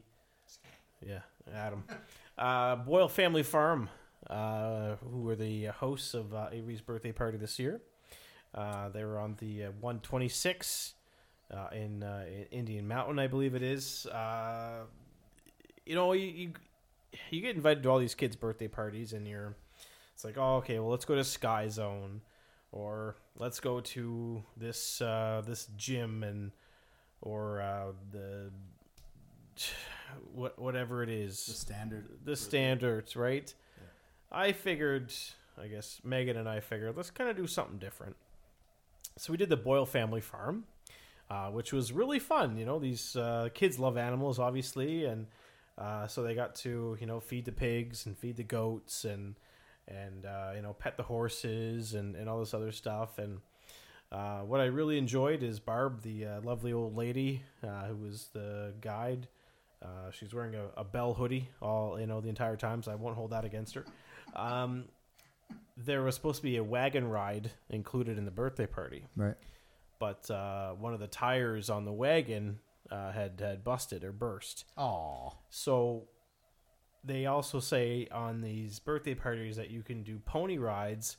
yeah Adam uh, Boyle Family Farm, uh, who were the hosts of uh, Avery's birthday party this year. Uh, they were on the uh, 126 uh, in, uh, in Indian Mountain, I believe it is. Uh, you know, you, you you get invited to all these kids' birthday parties, and you're it's like, oh, okay, well, let's go to Sky Zone, or let's go to this uh, this gym, and or uh, the what whatever it is, The standard. the standards, right? I figured, I guess Megan and I figured, let's kind of do something different. So we did the Boyle Family Farm, uh, which was really fun. You know, these uh, kids love animals, obviously, and uh, so they got to you know feed the pigs and feed the goats and and uh, you know pet the horses and, and all this other stuff. And uh, what I really enjoyed is Barb, the uh, lovely old lady who was the guide. She's wearing a, a bell hoodie all you know the entire time, so I won't hold that against her. Um, there was supposed to be a wagon ride included in the birthday party, Right. But uh, one of the tires on the wagon uh, had had busted or burst. Oh, So they also say on these birthday parties that you can do pony rides,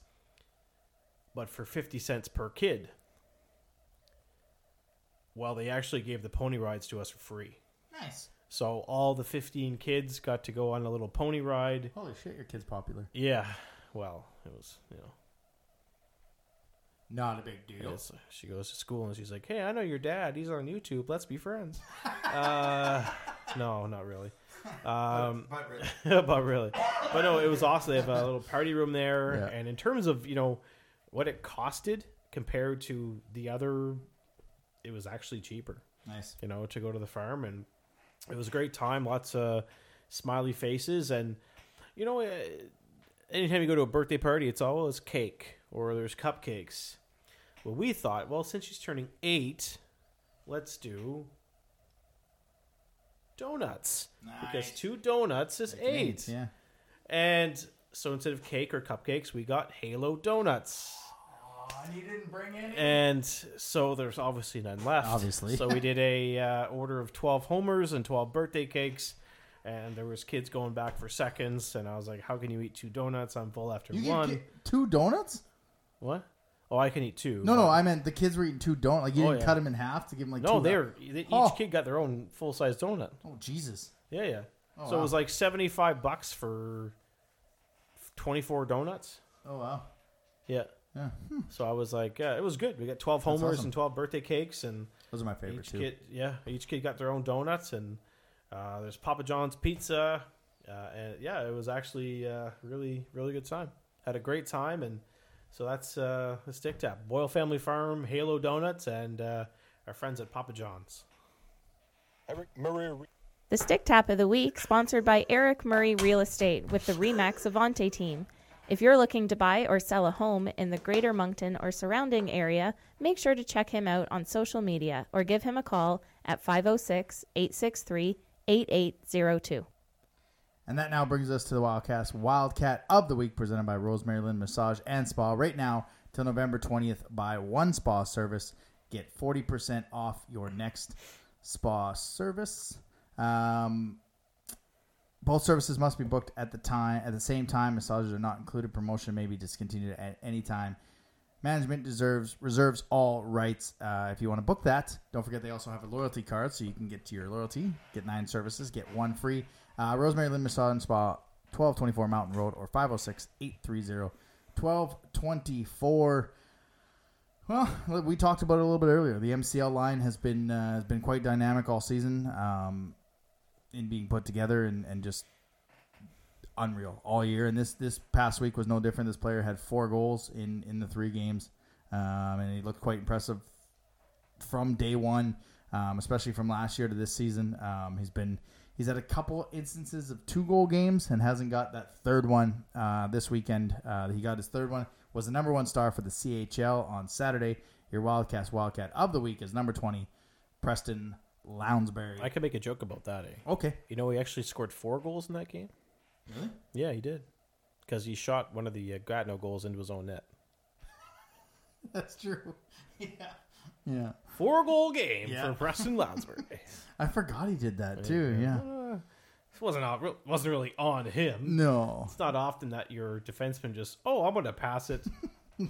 but for 50 cents per kid. Well, they actually gave the pony rides to us for free. Nice. So all the 15 kids got to go on a little pony ride. Holy shit, your kid's popular. Yeah. Well, it was, you know, Not a big deal. She goes to school and she's like, "Hey, I know your dad. He's on YouTube. Let's be friends." uh, no, not really. Um, But really. but really, but no, it was awesome. They have a little party room there, Yeah. and in terms of you know what it costed compared to the other, it was actually cheaper. Nice. You know, to go to the farm, and it was a great time. Lots of smiley faces, and you know, eh, anytime you go to a birthday party, it's always cake or there's cupcakes. Well, we thought, well, since she's turning eight, let's do donuts because two donuts is eight. Yeah. And so instead of cake or cupcakes, we got Halo donuts. and you didn't bring any? And so there's obviously none left. Obviously. So we did a uh, order of 12 homers and 12 birthday cakes. And there was kids going back for seconds. And I was like, how can you eat two donuts? I'm full after You one. two donuts? What? Oh, I can eat two. No, no, I meant the kids were eating two donuts. Like you Oh, didn't yeah. cut them in half to give them like No, two. they're they, each Oh. kid got their own full size donut. Oh Jesus! Yeah, yeah. Oh, so it wow. was like 75 bucks for 24 donuts. Oh wow. Yeah. Yeah, hmm. So I was like, yeah, it was good. We got 12 homers awesome. and 12 birthday cakes and those are my favorite each too. kid, yeah, each kid got their own donuts, and uh, there's Papa John's pizza, uh, and yeah, it was actually uh, really, really good time. Had a great time, and so that's uh, the Stick Tap, Boyle Family Farm, Halo Donuts, and uh, our friends at Papa John's. Eric Murray The Stick Tap of the Week, sponsored by Eric Murray Real Estate with the Remax Avante team. If you're looking to buy or sell a home in the greater Moncton or surrounding area, make sure to check him out on social media or give him a call at 506 863 8802. And that now brings us to the Wildcast Wildcat of the Week, presented by Rosemary Lynn Massage and Spa. Right now, till November 20th, buy one spa service, get 40% off your next spa service. Um, both services must be booked at the time at the same time. Massages are not included. Promotion may be discontinued at any time. Management deserves reserves all rights. Uh, if you want to book that, don't forget they also have a loyalty card, so you can get to your loyalty, get nine services, get one free. Uh, Rosemary Lynn Massage Spa, twelve twenty four Mountain Road, or 506-830-1224. Well, we talked about it a little bit earlier. The MCL line has been uh, has been quite dynamic all season um, in being put together and, and just unreal all year. And this this past week was no different. This player had four goals in in the three games, um, and he looked quite impressive from day one, um, especially from last year to this season. Um, he's been He's had a couple instances of two goal games and hasn't got that third one uh, this weekend. Uh, he got his third one. Was the number one star for the CHL on Saturday. Your Wildcats Wildcat of the week is number twenty, Preston Lounsbury. I could make a joke about that, eh? okay, You know, he actually scored four goals in that game. Really? Yeah, he did. Because he shot one of the uh, Gatineau goals into his own net. that's true. yeah, yeah. Four goal game Yeah. for Preston Lounsbury. I forgot he did that too. Yeah. Uh, it wasn't out, wasn't really on him. No. It's not often that your defenseman just, oh, I'm going to pass it. I'm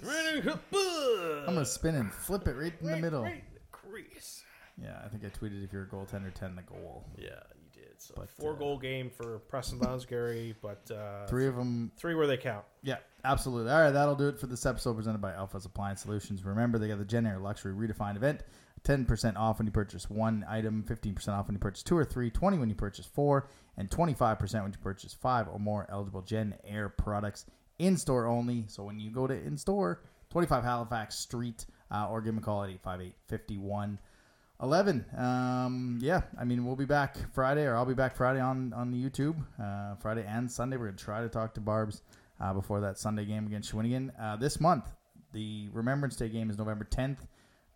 I'm gonna spin and flip it right in the middle. Right in the crease. Yeah, I think I tweeted if you're a goaltender, ten the goal. Yeah, you did. So four goal game for Preston Lounsbury, but uh, Three of them three where they count. Yeah, absolutely. All right, that'll do it for this episode presented by Alpha's Appliance Solutions. Remember, they got the JennAir Luxury Redefined event. 10% off when you purchase one item, 15% off when you purchase two or three, 20 when you purchase four, and 25% when you purchase five or more eligible Gen Air products in store only. So when you go to in store, 25 Halifax Street, uh, or give them a call at 858 51 11 um yeah i mean we'll be back friday or i'll be back friday on on the youtube uh friday and sunday we're gonna try to talk to barb's uh, before that sunday game against shawinigan uh, this month the remembrance day game is november 10th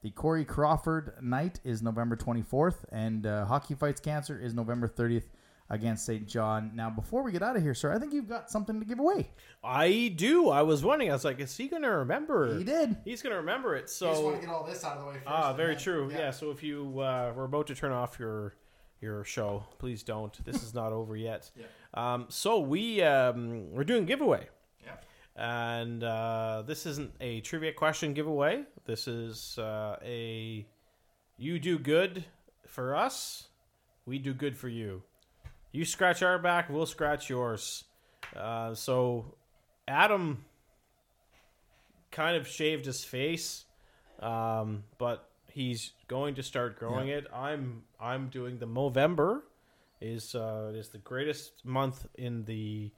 the corey crawford night is november 24th and uh, hockey fights cancer is november 30th against st john now before we get out of here sir i think you've got something to give away I do. I was wondering. I was like, is he going to remember? He did. He's going to remember it. I just So want to get all this out of the way first. Ah, very then- true. Yeah. So if you uh, were about to turn off your your show, please don't. This is not over yet. Yeah. Um, so we um, we're doing giveaway. Yeah. And uh, this isn't a trivia question giveaway. This is uh, a you do good for us, we do good for you. You scratch our back, we'll scratch yours. Uh, so Adam kind of shaved his face, um, but he's going to start growing it. I'm I'm doing the Movember is uh, is the greatest month in the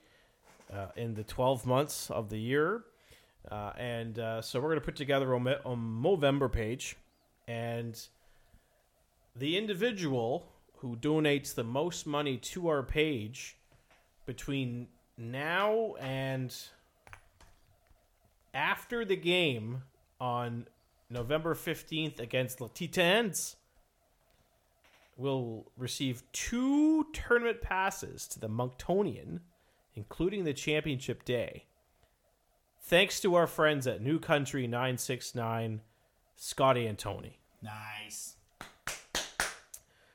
uh, in the 12 months of the year. Uh, and uh, so we're going to put together a, a Movember page. And the individual who donates the most money to our page between now and after the game on November 15th against La Titans will receive two tournament passes to the Monctonian, including the championship day. Thanks to our friends at New Country 969, Scotty and Tony. nice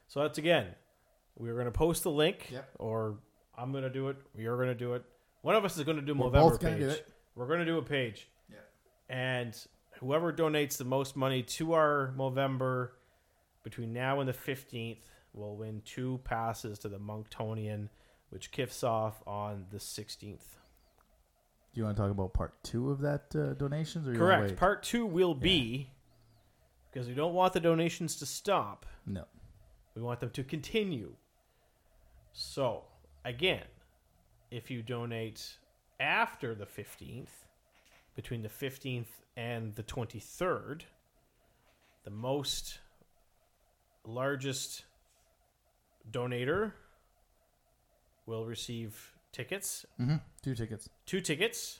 So that's again, we're going to post the link, Yep. or I'm going to do it. You're going to do it. One of us is going to do We're Movember page. do it. We're going to do a page, yeah and whoever donates the most money to our Movember between now and the 15th will win two passes to the Monctonian, which kicks off on the 16th. Do you want to talk about part two of that uh, donations? Or Correct. Part two will be because we don't want the donations to stop. no. We want them to continue. So, again, if you donate after the 15th, between the 15th and the 23rd, the most largest donator will receive tickets, Mm-hmm. Two tickets. two tickets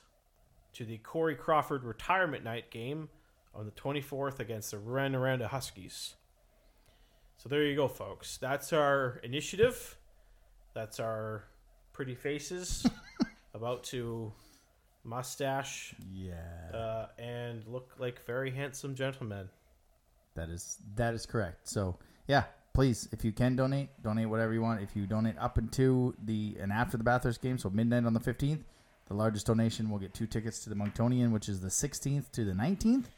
to the Corey Crawford retirement night game on the 24th against the Rouyn-Noranda Huskies. So there you go, folks. That's our initiative. That's our pretty faces about to mustache Yeah, uh, and look like very handsome gentlemen. that is that is correct. So yeah, please, if you can donate, donate whatever you want. If you donate up until the and after the Bathurst game, so midnight on the fifteenth, the largest donation will get two tickets to the Monctonian, which is the sixteenth to the nineteenth,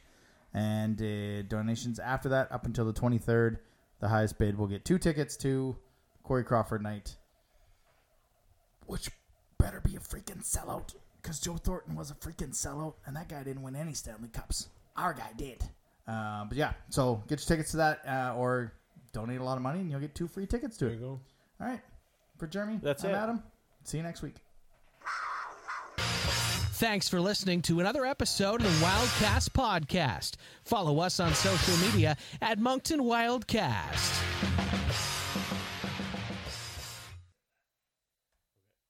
and uh, donations after that up until the twenty third, the highest bid will get two tickets to Corey Crawford night, which better be a freaking sellout. Because Joe Thornton was a freaking sellout, and that guy didn't win any Stanley Cups. Our guy did. Uh, but yeah, so get your tickets to that, uh, or donate a lot of money, and you'll get two free tickets to There it. you go. All right, for Jeremy, That's I'm it. Adam. See you next week. Thanks for listening to another episode of the Wildcast Podcast. Follow us on social media at Moncton Wildcast.